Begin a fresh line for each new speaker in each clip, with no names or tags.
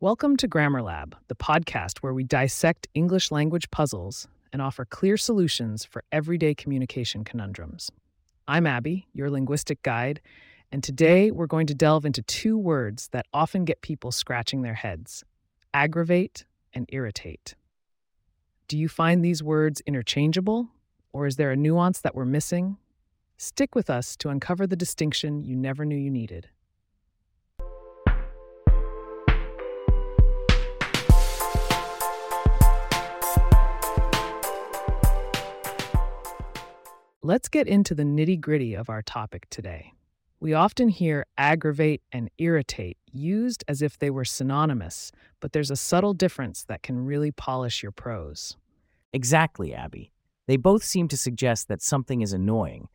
Welcome to Grammar Lab, the podcast where we dissect English language puzzles and offer clear solutions for everyday communication conundrums. I'm Abby, your linguistic guide, and today we're going to delve into two words that often get people scratching their heads aggravate and irritate. Do you find these words interchangeable, or is there a nuance that we're missing? Stick with us to uncover the distinction you never knew you needed. Let's get into the nitty gritty of our topic today. We often hear aggravate and irritate used as if they were synonymous, but there's a subtle difference that can really polish your prose.
Exactly, Abby. They both seem to suggest that something is annoying,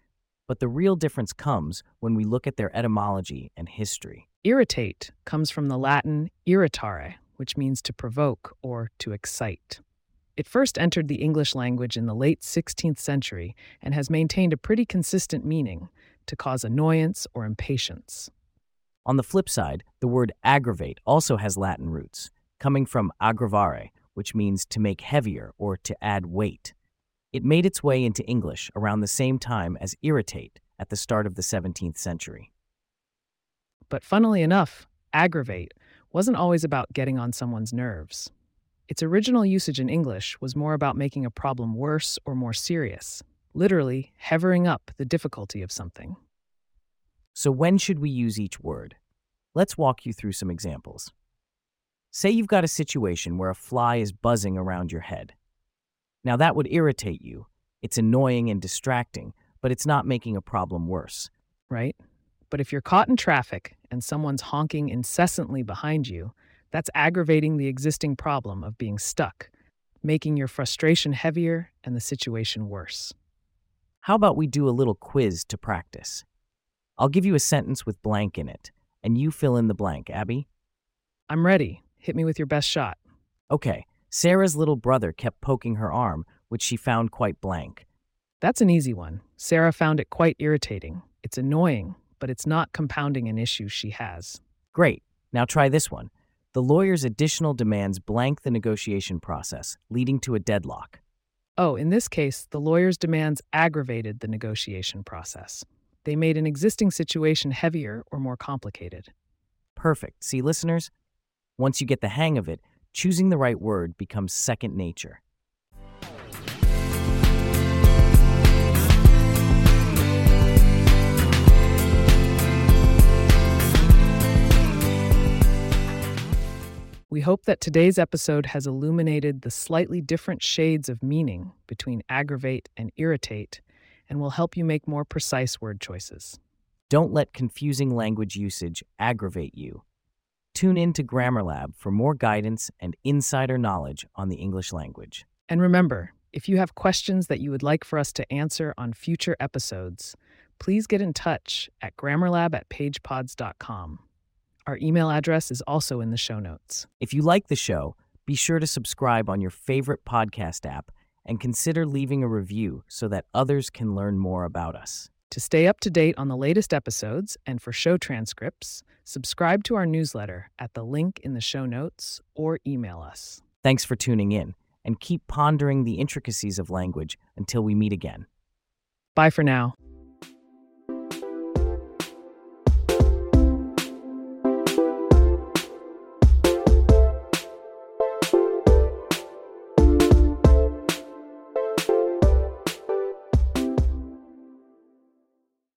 but the real difference comes when we look at their etymology and history.
Irritate comes from the Latin irritare, which means to provoke or to excite. It first entered the English language in the late 16th century and has maintained a pretty consistent meaning to cause annoyance or impatience.
On the flip side, the word aggravate also has Latin roots, coming from aggravare, which means to make heavier or to add weight. It made its way into English around the same time as irritate at the start of the 17th century.
But funnily enough, aggravate wasn't always about getting on someone's nerves. Its original usage in English was more about making a problem worse or more serious, literally hevering up the difficulty of something.
So, when should we use each word? Let's walk you through some examples. Say you've got a situation where a fly is buzzing around your head. Now, that would irritate you. It's annoying and distracting, but it's not making a problem worse.
Right? But if you're caught in traffic and someone's honking incessantly behind you, that's aggravating the existing problem of being stuck, making your frustration heavier and the situation worse.
How about we do a little quiz to practice? I'll give you a sentence with blank in it, and you fill in the blank, Abby.
I'm ready. Hit me with your best shot.
Okay, Sarah's little brother kept poking her arm, which she found quite blank.
That's an easy one. Sarah found it quite irritating. It's annoying, but it's not compounding an issue she has.
Great. Now try this one. The lawyer's additional demands blank the negotiation process, leading to a deadlock.
Oh, in this case, the lawyer's demands aggravated the negotiation process. They made an existing situation heavier or more complicated.
Perfect. See, listeners? Once you get the hang of it, choosing the right word becomes second nature.
We hope that today's episode has illuminated the slightly different shades of meaning between aggravate and irritate and will help you make more precise word choices.
Don't let confusing language usage aggravate you. Tune in to Grammar Lab for more guidance and insider knowledge on the English language.
And remember, if you have questions that you would like for us to answer on future episodes, please get in touch at grammarlab at pagepods.com. Our email address is also in the show notes.
If you like the show, be sure to subscribe on your favorite podcast app and consider leaving a review so that others can learn more about us.
To stay up to date on the latest episodes and for show transcripts, subscribe to our newsletter at the link in the show notes or email us.
Thanks for tuning in and keep pondering the intricacies of language until we meet again.
Bye for now.